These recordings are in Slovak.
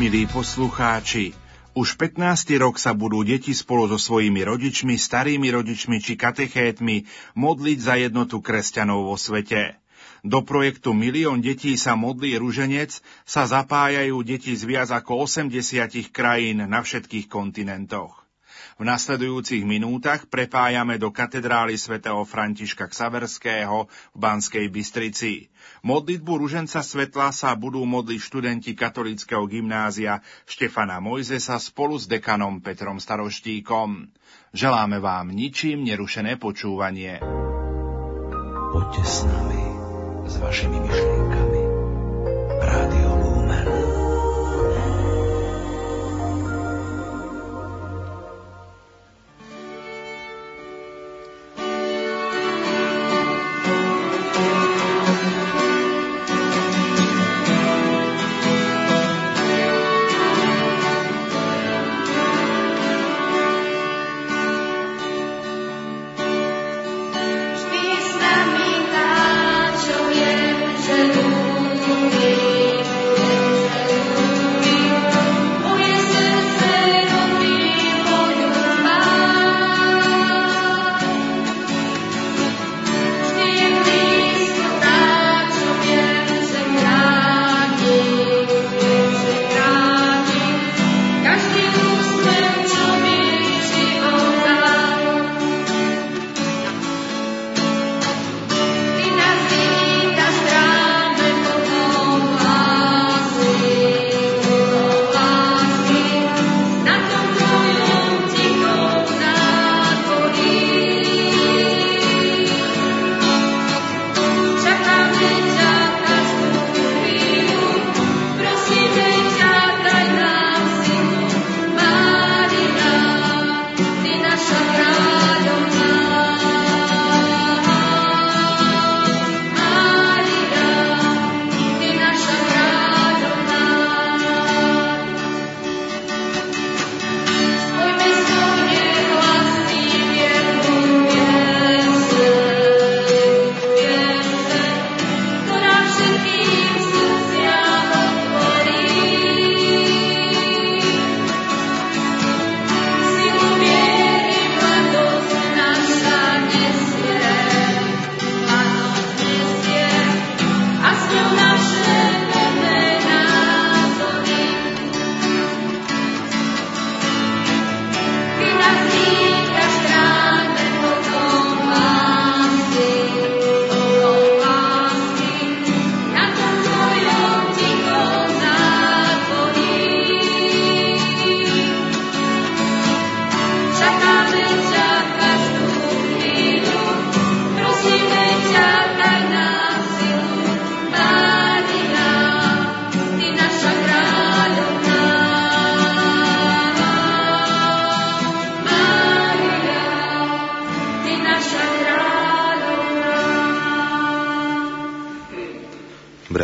Milí poslucháči, už 15. rok sa budú deti spolu so svojimi rodičmi, starými rodičmi či katechétmi modliť za jednotu kresťanov vo svete. Do projektu Milión detí sa modlí ruženec sa zapájajú deti z viac ako 80 krajín na všetkých kontinentoch. V nasledujúcich minútach prepájame do katedrály svätého Františka Ksaverského v Banskej Bystrici. Modlitbu Ruženca svetla sa budú modliť študenti katolického gymnázia Štefana Mojzesa spolu s dekanom Petrom Staroštíkom. Želáme vám ničím nerušené počúvanie. Poďte s nami, s vašimi myšlienkami. Rádio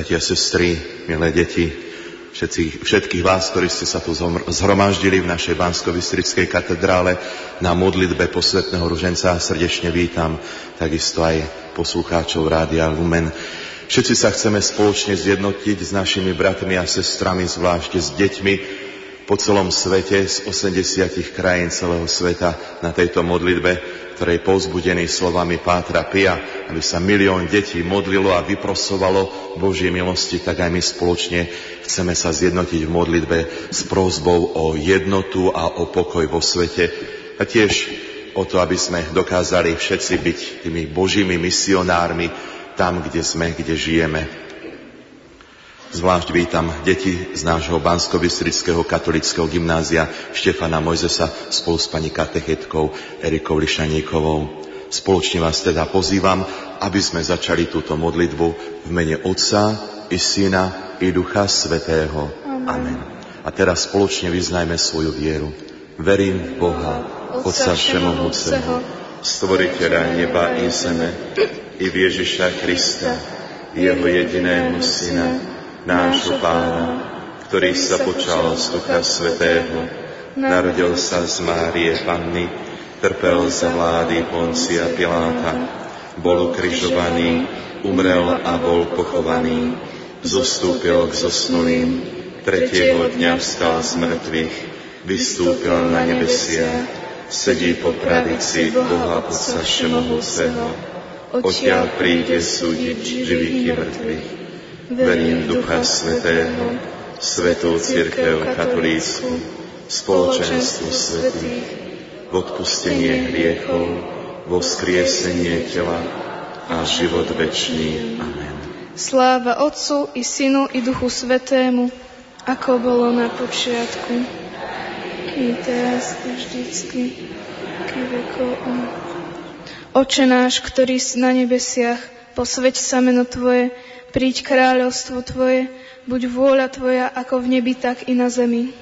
bratia, sestry, milé deti, všetci, všetkých vás, ktorí ste sa tu zhromaždili v našej bansko katedrále na modlitbe posvetného ruženca. Srdečne vítam takisto aj poslucháčov Rádia Lumen. Všetci sa chceme spoločne zjednotiť s našimi bratmi a sestrami, zvlášť s deťmi po celom svete, z 80 krajín celého sveta na tejto modlitbe, ktorej povzbudený slovami Pátra Pia, aby sa milión detí modlilo a vyprosovalo Božie milosti, tak aj my spoločne chceme sa zjednotiť v modlitbe s prozbou o jednotu a o pokoj vo svete a tiež o to, aby sme dokázali všetci byť tými Božími misionármi tam, kde sme, kde žijeme. Zvlášť vítam deti z nášho bansko katolického gymnázia Štefana Mojzesa spolu s pani katechetkou Erikou Lišaníkovou. Spoločne vás teda pozývam, aby sme začali túto modlitbu v mene Otca i Syna i Ducha Svetého. Amen. A teraz spoločne vyznajme svoju vieru. Verím v Boha, Otca Všemohúceho, Stvoriteľa neba i zeme, i v Ježiša Krista, Jeho jediného Syna, nášho pána, ktorý sa počal z Ducha Svetého, narodil sa z Márie Panny, trpel za vlády Poncia Piláta, bol ukrižovaný, umrel a bol pochovaný, zostúpil k zosnulým, tretieho dňa vstal z mŕtvych, vystúpil na nebesia, sedí po pravici Boha Otca Všemohúceho. Odtiaľ príde súdiť živých i mŕtvych. Verím Ducha Svetého, Svetú Církev Katolícku, spoločenstvo svetých, v odpustenie hriechov, vo vzkriesenie tela a život večný. Amen. Sláva Otcu i Synu i Duchu Svetému, ako bolo na počiatku, i teraz i vždycky. Oče náš, ktorý si na nebesiach, posveď sa meno Tvoje, príď kráľovstvo Tvoje, buď vôľa Tvoja ako v nebi, tak i na zemi.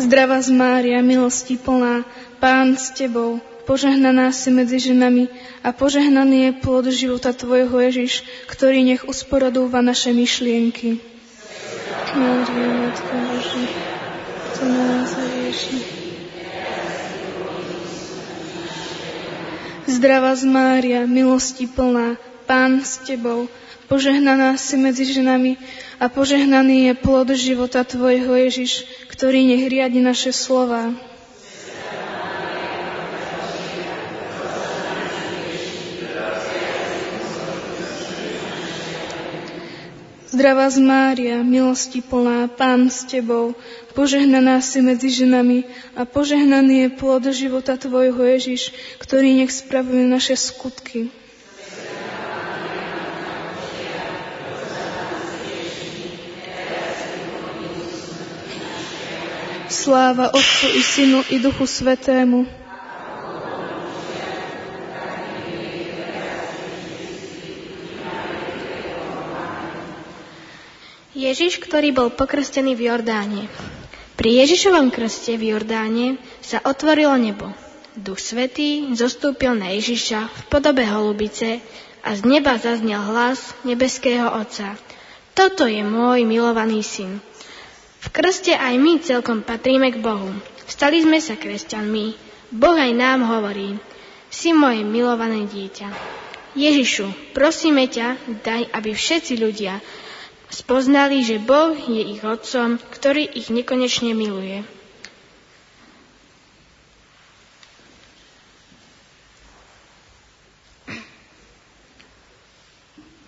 Zdrava z Mária, milosti plná, Pán s Tebou, požehnaná si medzi ženami a požehnaný je plod života Tvojho Ježiš, ktorý nech usporadúva naše myšlienky. Mária, Matka Boží, to nás rieši. Zdrava z Mária, milosti plná, Pán s Tebou, Požehnaná si medzi ženami a požehnaný je plod života Tvojho Ježiš, ktorý nech riadi naše slova. Zdravá z Mária, milosti plná, Pán s Tebou, požehnaná si medzi ženami a požehnaný je plod života Tvojho Ježiš, ktorý nech spravuje naše skutky. Sláva Otcu i Synu i Duchu Svetému. Ježiš, ktorý bol pokrstený v Jordáne. Pri Ježišovom krste v Jordáne sa otvorilo nebo. Duch Svetý zostúpil na Ježiša v podobe holubice a z neba zaznel hlas nebeského Otca. Toto je môj milovaný syn, v krste aj my celkom patríme k Bohu. Stali sme sa kresťanmi. Boh aj nám hovorí, si moje milované dieťa. Ježišu, prosíme ťa, daj, aby všetci ľudia spoznali, že Boh je ich Otcom, ktorý ich nekonečne miluje.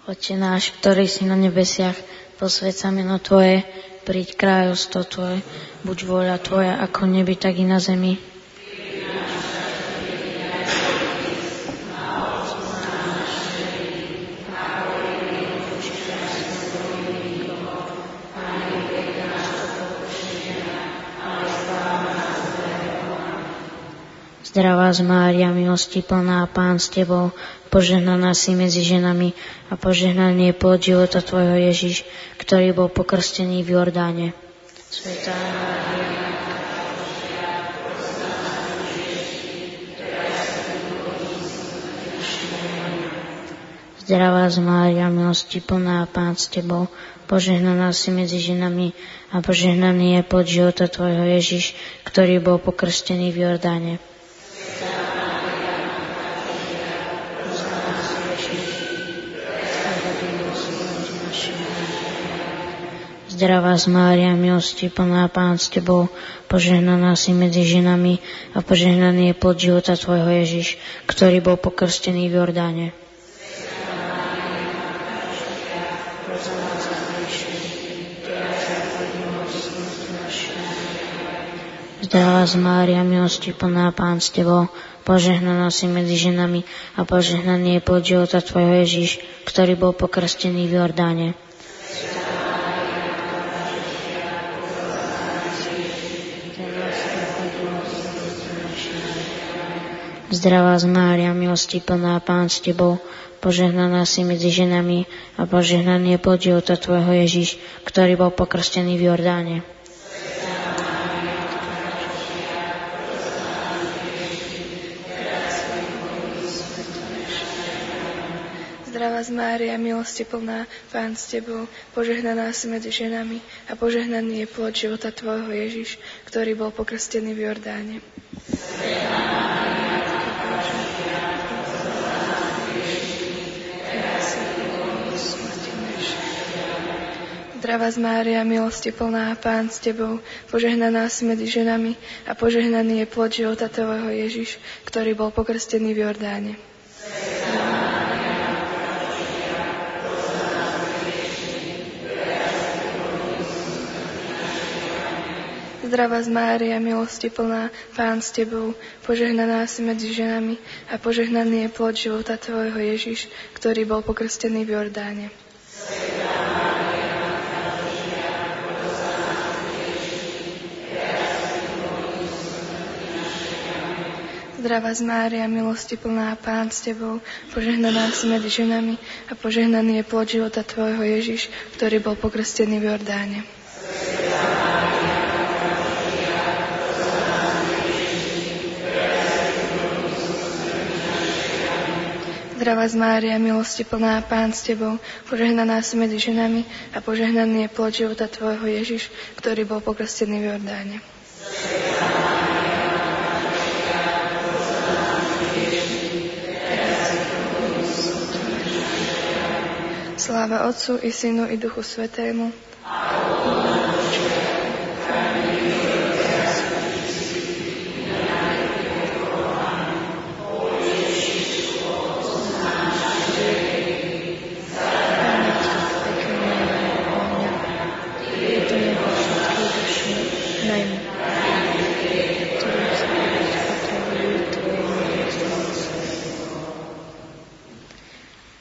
Oče náš, ktorý si na nebesiach, posvedca sa meno Tvoje, príď kráľovstvo Tvoje, buď vôľa Tvoja ako nebi, tak i na zemi. Z Mária, milosti plná, Pán s Tebou, požehnaná si medzi ženami a požehnaný je plod života Tvojho Ježiš, ktorý bol pokrstený v Jordáne. Svetá Zdravá z Mária, milosti plná, Pán s Tebou, požehnaná si medzi ženami a požehnaný je plod života Tvojho Ježiš, ktorý bol pokrstený v Jordáne. Zdravá z Mária, milosti plná Pán s Tebou, požehnaná si medzi ženami a požehnaný je plod života Tvojho Ježiš, ktorý bol pokrstený v Jordáne. Zdravá z Mária, milosti plná Pán s Tebou, požehnaná si medzi ženami a požehnaný je plod života Tvojho Ježiš, ktorý bol pokrstený v Jordáne. Zdravá z Mária, milosti plná Pán s Tebou, požehnaná si medzi ženami a požehnaný je života Tvojho Ježiš, ktorý bol pokrstený v Jordáne. Zdravá z Mária, milosti plná, Pán s Tebou, požehnaná si medzi ženami a požehnaný je plod života Tvojho Ježiš, ktorý bol pokrstený v Jordáne. Zdravá z Mária, milosti plná, Pán s Tebou, požehnaná si medzi ženami a požehnaný je plod života Tvojho Ježiš, ktorý bol pokrstený v Jordáne. Zdravá z Mária, milosti plná, Pán s Tebou, požehnaná si medzi ženami a požehnaný je plod života Tvojho Ježiš, ktorý bol pokrstený v Jordáne. Zdravá z Mária, milosti plná, Pán s Tebou, požehnaná si medzi ženami a požehnaný je plod života Tvojho Ježiš, ktorý bol pokrstený v Jordáne. Zdravá z Mária, milosti plná, Pán s Tebou, požehnaná si medzi ženami a požehnaný je plod života Tvojho Ježiš, ktorý bol pokrstený v Jordáne. Sláva Otcu i Synu i Duchu Svetému.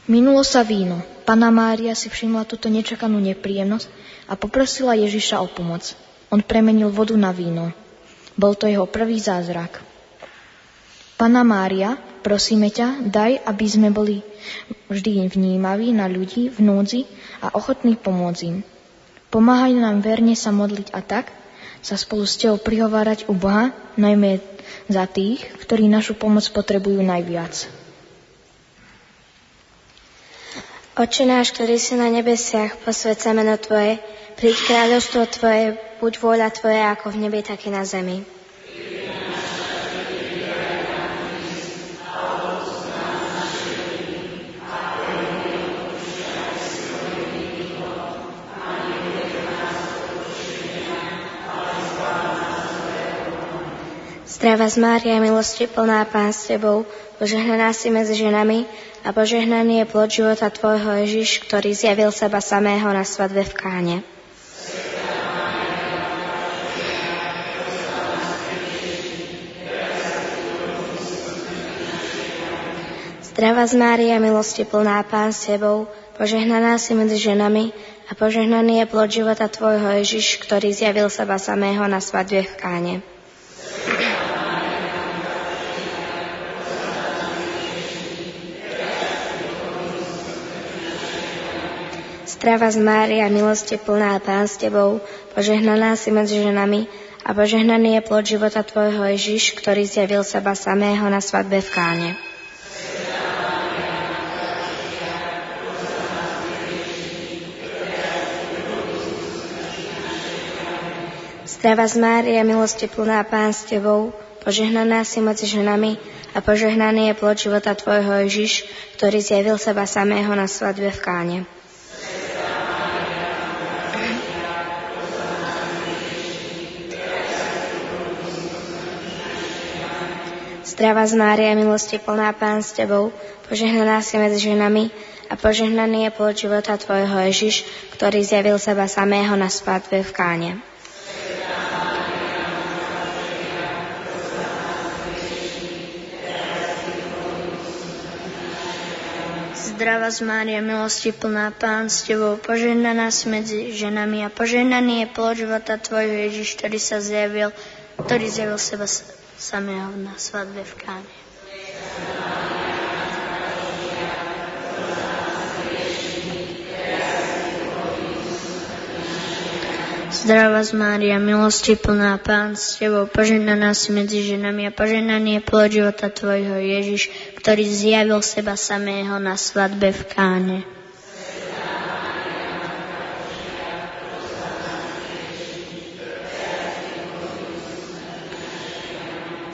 Minulo sa víno. Pana Mária si všimla túto nečakanú nepríjemnosť a poprosila Ježiša o pomoc. On premenil vodu na víno. Bol to jeho prvý zázrak. Pana Mária, prosíme ťa, daj, aby sme boli vždy vnímaví na ľudí v núdzi a ochotní pomôcť im. Pomáhaj nám verne sa modliť a tak sa spolu s Tebou prihovárať u Boha, najmä za tých, ktorí našu pomoc potrebujú najviac. Oče náš, ktorý si na nebesiach, posved meno Tvoje, príď kráľovstvo Tvoje, buď vôľa Tvoja ako v nebi, tak i na zemi. Zdravá z Mária, milosti plná Pán s Tebou, požehnaná si medzi ženami a požehnaný je plod života Tvojho Ježiš, ktorý zjavil seba samého na svadbe v Káne. Zdravá z Mária, milosti plná Pán s Tebou, požehnaná si medzi ženami a požehnaný je plod života Tvojho Ježiš, ktorý zjavil seba samého na svadbe v Káne. Zdravá z Mária, milosti plná Pán s Tebou, požehnaná si medzi ženami a požehnaný je plod života Tvojho Ježiš, ktorý zjavil seba samého na svadbe v Káne. Zdravá z Mária, milosti plná Pán s Tebou, požehnaná si medzi ženami a požehnaný je plod života Tvojho Ježiš, ktorý zjavil seba samého na svadbe v Káne. Zdravá z Mária, milosti plná Pán s Tebou, požehnaná si medzi ženami a požehnaný je plod života Tvojho Ježiš, ktorý zjavil seba samého na svadbe v Káne. Zdravá z Mária, milosti plná Pán s Tebou, požehnaná si medzi ženami a požehnaný je plod života Tvojho Ježiš, ktorý sa zjavil, ktorý zjavil seba samého na svadbe v Káne. Zdravá z Mária, milosti plná Pán s Tebou, poženaná si medzi ženami a poženaný je plod života Tvojho Ježiš, ktorý zjavil seba samého na svadbe v Káne.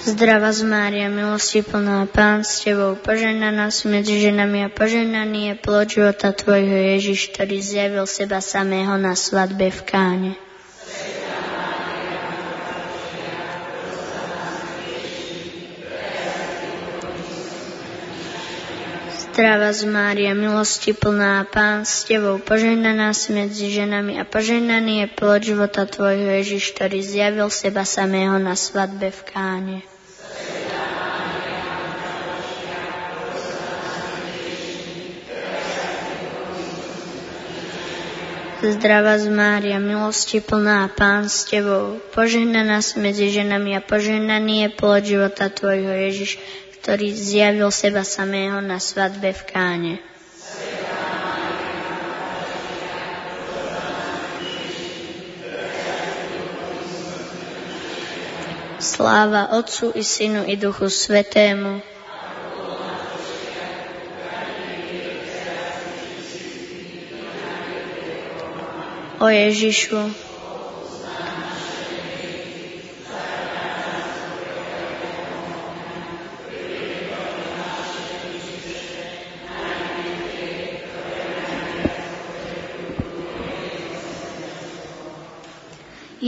Zdravá z Mária, milosti plná Pán s Tebou, poženaná si medzi ženami a poženaný je plod života Tvojho Ježiš, ktorý zjavil seba samého na svadbe v Káne. Zdravá z Mária, milosti plná, Pán s Tebou, poženaná si medzi ženami a poženaný je plod života Tvojho Ježiš, ktorý zjavil seba samého na svadbe v Káne. Zdravá z Mária, milosti plná, Pán s Tebou, poženaná si medzi ženami a poženaný je plod života Tvojho Ježiš, ktorý zjavil seba samého na svadbe v Káne. Sláva Otcu i Synu i Duchu Svetému. O Ježišu,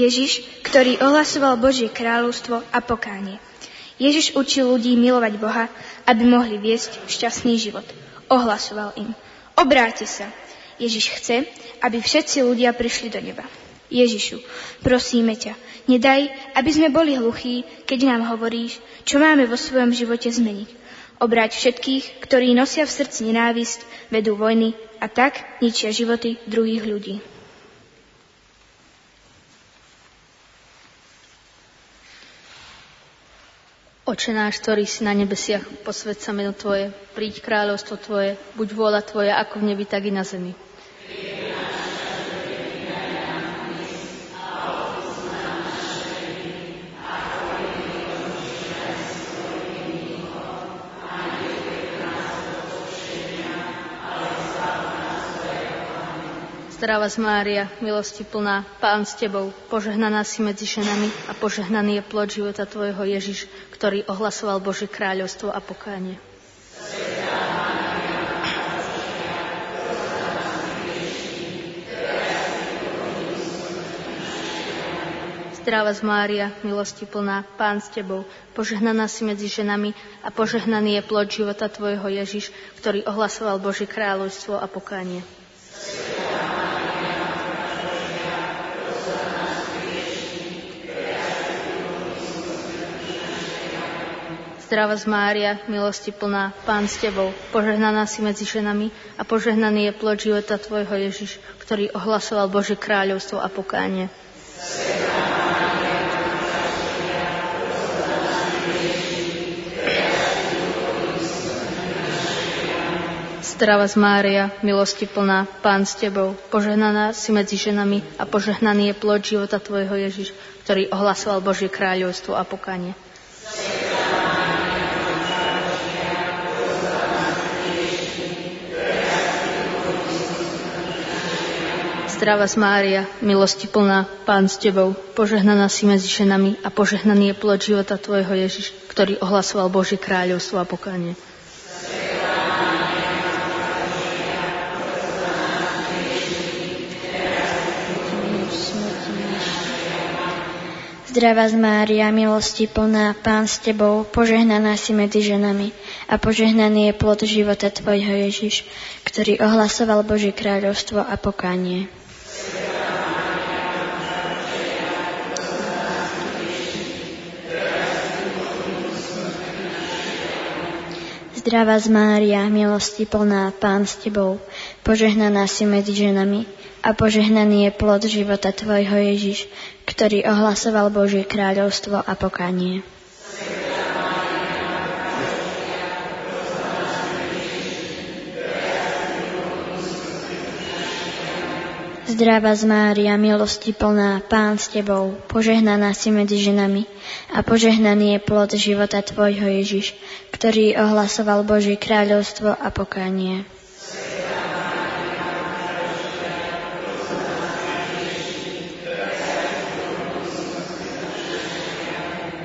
Ježiš, ktorý ohlasoval Božie kráľovstvo a pokánie. Ježiš učil ľudí milovať Boha, aby mohli viesť šťastný život. Ohlasoval im. Obráte sa. Ježiš chce, aby všetci ľudia prišli do neba. Ježišu, prosíme ťa, nedaj, aby sme boli hluchí, keď nám hovoríš, čo máme vo svojom živote zmeniť. Obráť všetkých, ktorí nosia v srdci nenávisť, vedú vojny a tak ničia životy druhých ľudí. Oče náš, ktorý si na nebesiach, posved meno Tvoje, príď kráľovstvo Tvoje, buď vôľa Tvoja ako v nebi, tak i na zemi. Zdravá z Mária, milosti plná, Pán s Tebou, požehnaná si medzi ženami a požehnaný je plod života Tvojho Ježiš, ktorý ohlasoval Božie kráľovstvo a pokánie. Zdravá z Mária, milosti plná, Pán s Tebou, požehnaná si medzi ženami a požehnaný je plod života Tvojho Ježiš, ktorý ohlasoval Božie kráľovstvo a pokánie. Zdravá z Mária, milosti plná, Pán s Tebou, požehnaná si medzi ženami a požehnaný je plod života Tvojho Ježiš, ktorý ohlasoval Bože kráľovstvo a pokánie. Zdravá z Mária, milosti plná, Pán s Tebou, požehnaná si medzi ženami a požehnaný je plod života Tvojho Ježiš, ktorý ohlasoval Božie kráľovstvo a pokánie. Zdravá z Mária, milosti plná, Pán s Tebou, požehnaná si medzi ženami a požehnaný je plod života Tvojho Ježiš, ktorý ohlasoval Božie kráľovstvo a pokánie. Zdravá z Mária, milosti plná, Pán s Tebou, požehnaná si medzi ženami a požehnaný je plod života Tvojho Ježiš, ktorý ohlasoval Božie kráľovstvo a pokánie. Zdravá z Mária, milosti plná, Pán s Tebou, požehnaná si medzi ženami a požehnaný je plod života Tvojho Ježiš, ktorý ohlasoval Božie kráľovstvo a pokanie. Zdravá z Mária, milosti plná, Pán s Tebou, požehnaná si medzi ženami a požehnaný je plod života Tvojho Ježiš, ktorý ohlasoval Boží kráľovstvo a pokánie.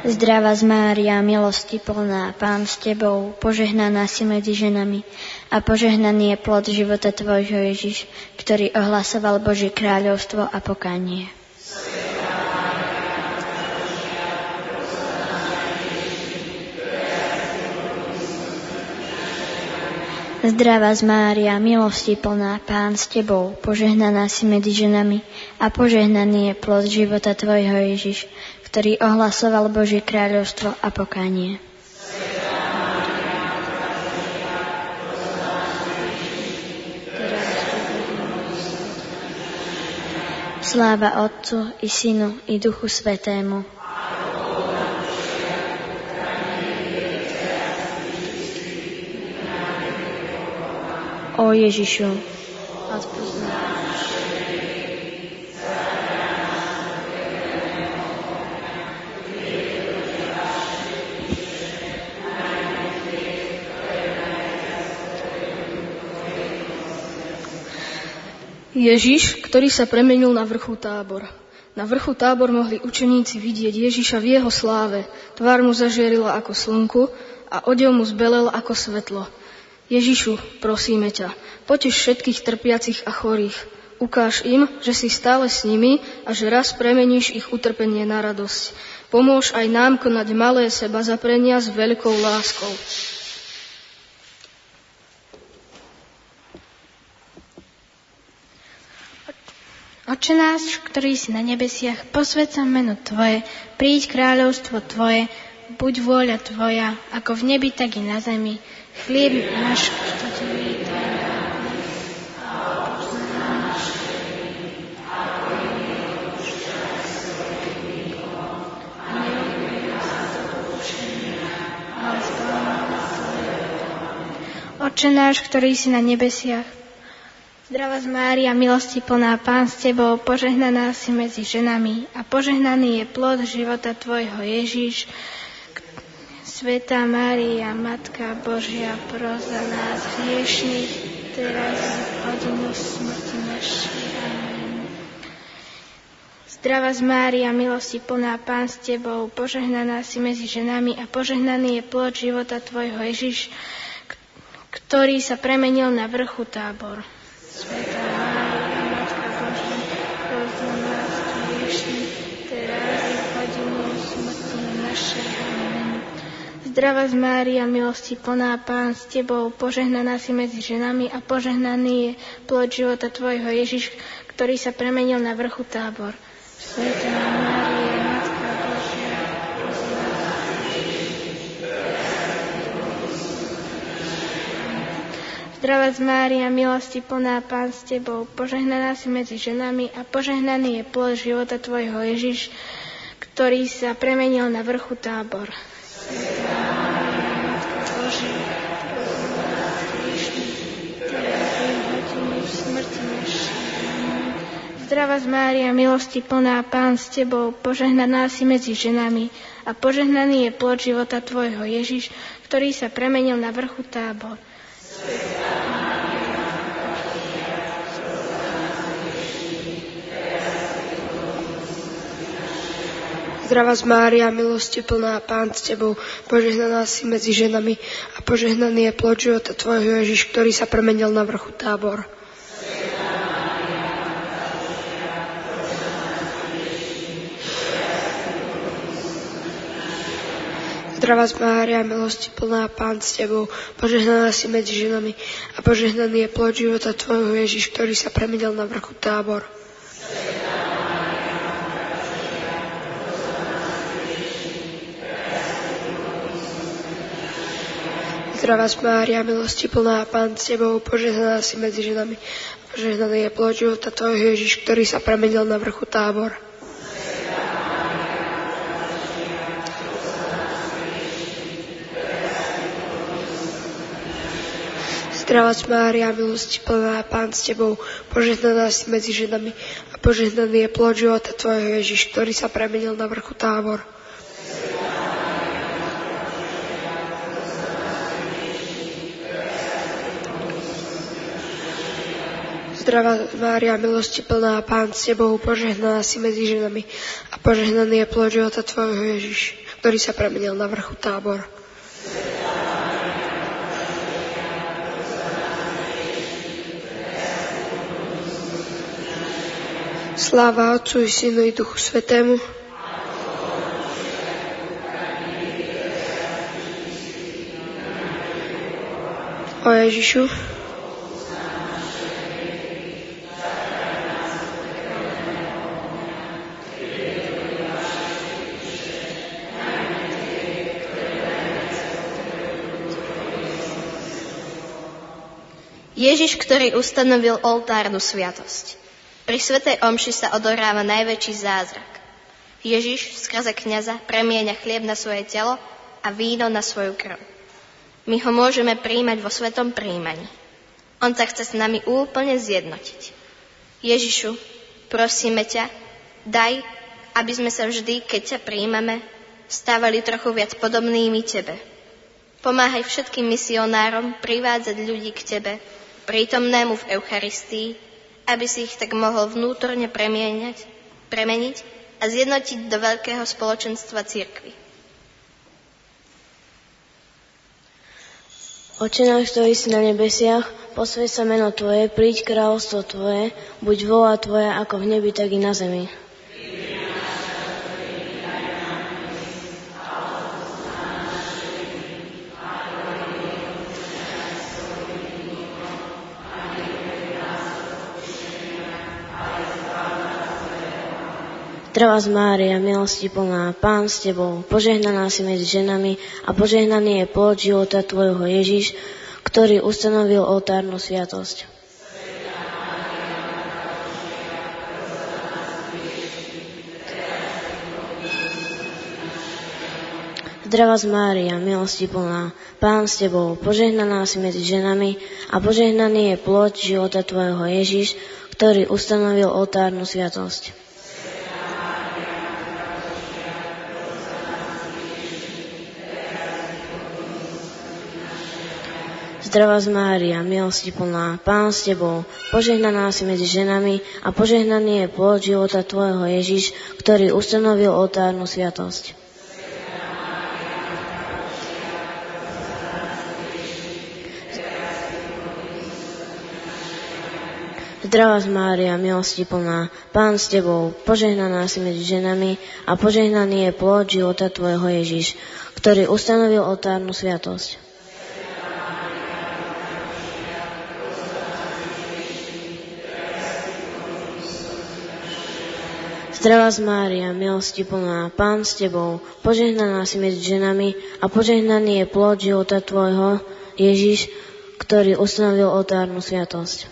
Zdravá z Mária, milosti plná, Pán s Tebou, požehnaná si medzi ženami a požehnaný je plod života Tvojho Ježiš, ktorý ohlasoval Božie kráľovstvo a pokánie. Zdravá z Mária, milosti plná, Pán s Tebou, požehnaná si medzi ženami a požehnaný je plod života Tvojho Ježiš, ktorý ohlasoval Božie kráľovstvo a pokánie. Sláva Otcu i Synu i Duchu Svetému, O Ježišu, odpust Ježiš, ktorý sa premenil na vrchu tábor. Na vrchu tábor mohli učeníci vidieť Ježiša v jeho sláve. Tvár mu zažierila ako slnku a odev mu zbelel ako svetlo. Ježišu, prosíme ťa, potež všetkých trpiacich a chorých. Ukáž im, že si stále s nimi a že raz premeníš ich utrpenie na radosť. Pomôž aj nám konať malé seba zaprenia s veľkou láskou. Oče náš, ktorý si na nebesiach, posved meno Tvoje, príď kráľovstvo Tvoje, buď vôľa Tvoja, ako v nebi, tak i na zemi. Chlieb náš Oče náš, ktorý si na nebesiach, Zdravá z Mária, milosti plná, Pán s Tebou, požehnaná si medzi ženami a požehnaný je plod života Tvojho Ježiš, Svetá Mária, Matka Božia, pros nás hriešných, teraz v hodinu smrti našej. Zdravá z Mária, milosti plná, Pán s Tebou, požehnaná si medzi ženami a požehnaný je plod života Tvojho Ježiš, ktorý sa premenil na vrchu tábor. Svetá Mária, Matka Božia, pros za teraz našej. Zdravá z Mária, milosti plná, Pán s Tebou, požehnaná si medzi ženami a požehnaný je plod života Tvojho Ježiš, ktorý sa premenil na vrchu tábor. Svetá Mária, Zdravá z Mária, milosti plná, Pán s Tebou, požehnaná si medzi ženami a požehnaný je plod života Tvojho Ježiš, ktorý sa premenil na vrchu tábor. Zdravá Mária, milosti plná, Pán s Tebou, požehnaná si medzi ženami a požehnaný je plod života Tvojho Ježiš, ktorý sa premenil na vrchu tábor. Zdravá z Mária, milosti plná, Pán s Tebou, požehnaná si medzi ženami a požehnaný je plod života Tvojho Ježiš, ktorý sa premenil na vrchu tábor. Zdravá z Mária, milosti plná, Pán s Tebou, požehnaná si medzi ženami a požehnaný je plod života Tvojho Ježiš, ktorý sa premenil na vrchu tábor. Zdravá z Mária, milosti plná, Pán s Tebou, požehnaná si medzi ženami požehnaný je plod života Tvojho Ježiš, ktorý sa premenil na vrchu tábor. Zdravá Mária, milosti plná, Pán s Tebou, požehnaná si medzi ženami a požehnaný je plod života Tvojho Ježiš, ktorý sa premenil na vrchu tábor. Zdravá Mária, milosti plná, Pán s Tebou, požehnaná si medzi ženami a požehnaný je plod života Tvojho Ježiš, ktorý sa premenil na vrchu tábor. Sláva Otcu i Synu i Duchu Svetému. O Ježišu, Ježiš, ktorý ustanovil oltárnu sviatosť. Pri Svetej Omši sa odohráva najväčší zázrak. Ježiš skrze kniaza premieňa chlieb na svoje telo a víno na svoju krv. My ho môžeme príjmať vo svetom príjmaní. On sa chce s nami úplne zjednotiť. Ježišu, prosíme ťa, daj, aby sme sa vždy, keď ťa príjmame, stávali trochu viac podobnými Tebe. Pomáhaj všetkým misionárom privádzať ľudí k Tebe, prítomnému v Eucharistii, aby si ich tak mohol vnútorne premieňať, premeniť a zjednotiť do veľkého spoločenstva církvy. Oče náš, ktorý si na nebesiach, posved sa meno Tvoje, príď kráľovstvo Tvoje, buď vola Tvoja ako v nebi, tak i na zemi. Zdravá z Mária, milosti plná, Pán s Tebou, požehnaná si medzi ženami a požehnaný je plod života Tvojho Ježiš, ktorý ustanovil oltárnu sviatosť. Zdravá z Mária, milosti plná, Pán s Tebou, požehnaná si medzi ženami a požehnaný je plod života Tvojho Ježiš, ktorý ustanovil oltárnu sviatosť. Zdravá z Mária, milosti plná, Pán s Tebou, požehnaná si medzi ženami a požehnaný je plod života Tvojho Ježiš, ktorý ustanovil oltárnu sviatosť. Zdravá z Mária, milosti plná, Pán s Tebou, požehnaná si medzi ženami a požehnaný je plod života Tvojho Ježiš, ktorý ustanovil oltárnu sviatosť. Zdravá z Mária, milosti plná, Pán s Tebou, požehnaná si medzi ženami a požehnaný je plod života Tvojho, Ježiš, ktorý ustanovil oltárnu sviatosť.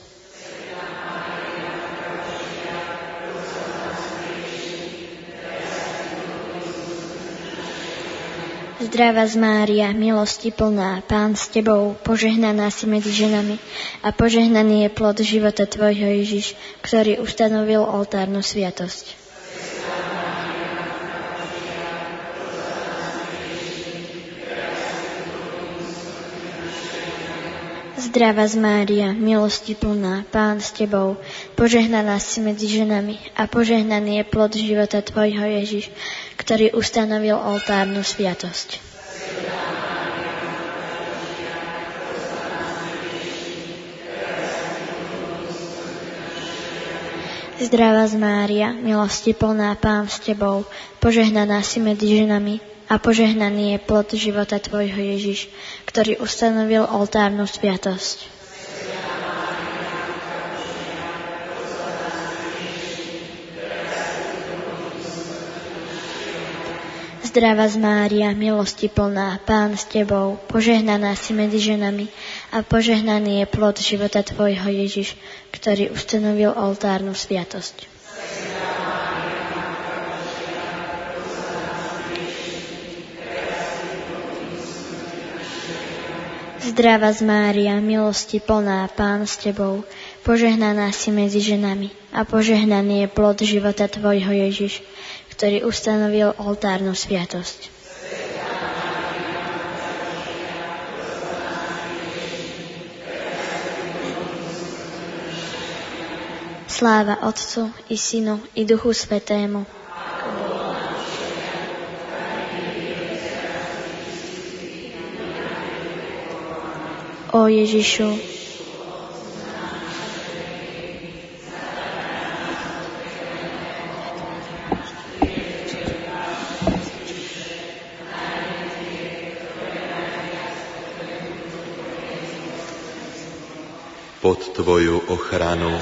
Zdravá z Mária, milosti plná, Pán s Tebou, požehnaná si medzi ženami a požehnaný je plod života Tvojho Ježiš, ktorý ustanovil oltárnu sviatosť. Zdravá z Mária, milosti plná, Pán s Tebou, požehnaná si medzi ženami a požehnaný je plod života Tvojho Ježiš, ktorý ustanovil oltárnu sviatosť. Zdravá z Mária, milosti plná, Pán s Tebou, požehnaná si medzi ženami a požehnaný je plod života Tvojho Ježiš, ktorý ustanovil oltárnu sviatosť. Zdravá z Mária, milosti plná, Pán s Tebou, požehnaná si medzi ženami a požehnaný je plod života Tvojho Ježiš, ktorý ustanovil oltárnu sviatosť. Zdrava z Mária, milosti plná, Pán s Tebou, požehnaná si medzi ženami a požehnaný je plod života Tvojho Ježiš, ktorý ustanovil oltárnu sviatosť. Sláva Otcu i Synu i Duchu Svetému. O Ježišu, pod Tvoju ochranu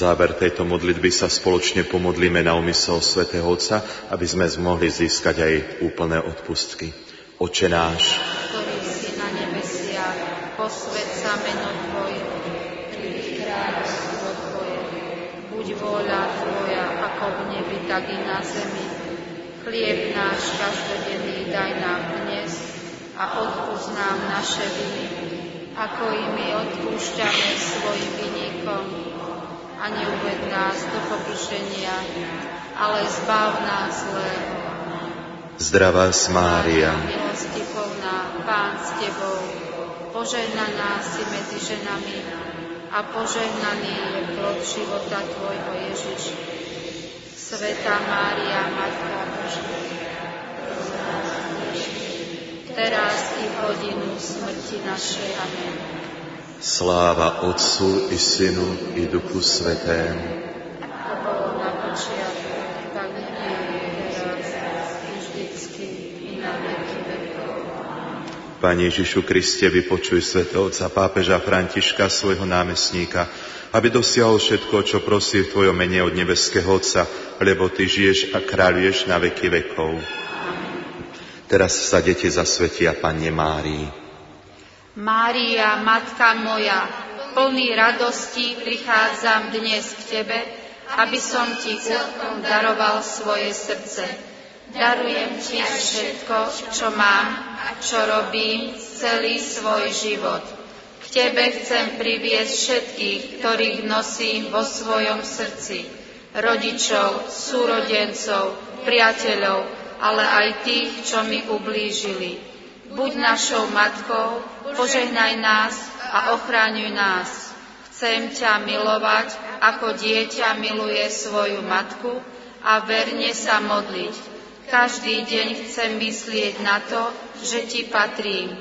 Záver tejto modlitby sa spoločne pomodlíme na umysel svätého Otca, aby sme mohli získať aj úplné odpustky. Oče náš, ktorý si na nebesiach, posved sa meno Tvoje, príď kráľovstvo Tvoje, buď vôľa Tvoja, ako v nebi, tak i na zemi. Chlieb náš každodenný daj nám dnes a odpúsť nám naše viny, ako i my odpúšťame svojim a neuved nás do pokušenia, ale zbav nás zlého. Zdravá Mária, milosti plná, Pán s Tebou, požehnaná si medzi ženami a požehnaný je plod života Tvojho Ježiš. Sveta Mária, Matka Božia, teraz i v hodinu smrti našej. Amen. Sláva Otcu i Synu i Duchu Svetému. Pane Ježišu Kriste, vypočuj svätého Otca pápeža Františka, svojho námestníka, aby dosiahol všetko, čo prosí v Tvojom mene od nebeského Otca, lebo Ty žiješ a kráľuješ na veky vekov. Teraz sa deti zasvetia Panne Márii. Mária, Matka moja, plný radosti prichádzam dnes k Tebe, aby som Ti celkom daroval svoje srdce. Darujem Ti všetko, čo mám a čo robím celý svoj život. K Tebe chcem priviesť všetkých, ktorých nosím vo svojom srdci. Rodičov, súrodencov, priateľov, ale aj tých, čo mi ublížili buď našou matkou, požehnaj nás a ochráňuj nás. Chcem ťa milovať, ako dieťa miluje svoju matku a verne sa modliť. Každý deň chcem myslieť na to, že ti patrím.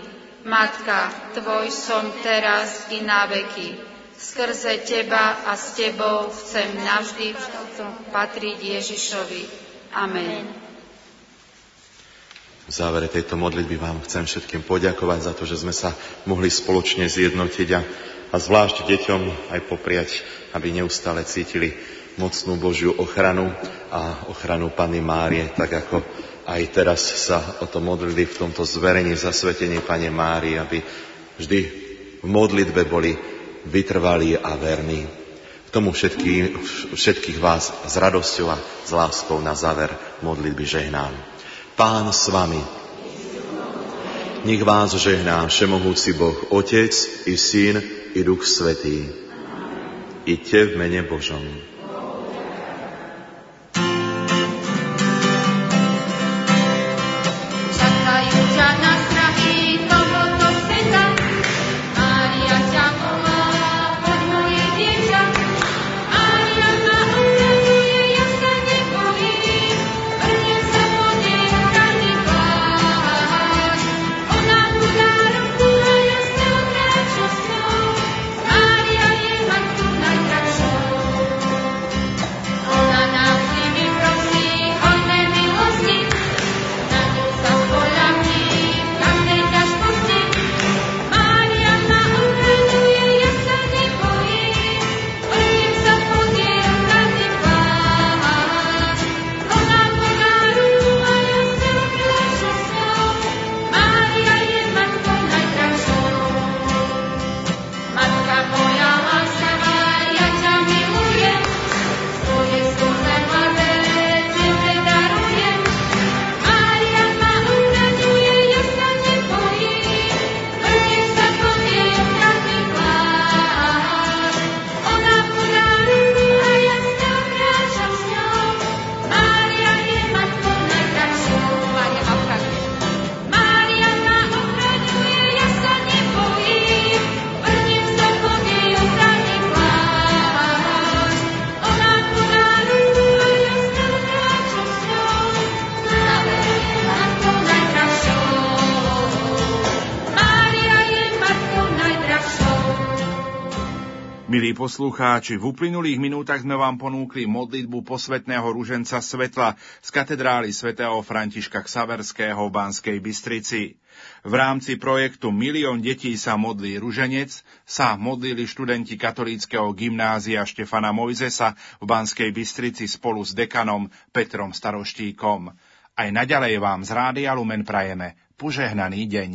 Matka, tvoj som teraz i na veky. Skrze teba a s tebou chcem navždy patriť Ježišovi. Amen. V závere tejto modlitby vám chcem všetkým poďakovať za to, že sme sa mohli spoločne zjednotiť a, a zvlášť deťom aj popriať, aby neustále cítili mocnú Božiu ochranu a ochranu Panny Márie, tak ako aj teraz sa o to modlili v tomto zverení zasvetení Pane Márie, aby vždy v modlitbe boli vytrvalí a verní. K tomu všetky, všetkých vás s radosťou a s láskou na záver modlitby žehnám. Pán s vami. Nech vás žehná Všemohúci Boh, Otec i Syn i Duch Svetý. Iďte v mene Božom. Poslucháči, v uplynulých minútach sme vám ponúkli modlitbu posvetného ruženca svetla z katedrály svätého Františka Ksaverského v Banskej Bystrici. V rámci projektu Milión detí sa modlí ruženec sa modlili študenti katolíckého gymnázia Štefana Mojzesa v Banskej Bystrici spolu s dekanom Petrom Staroštíkom. Aj naďalej vám z Rádia Lumen prajeme požehnaný deň.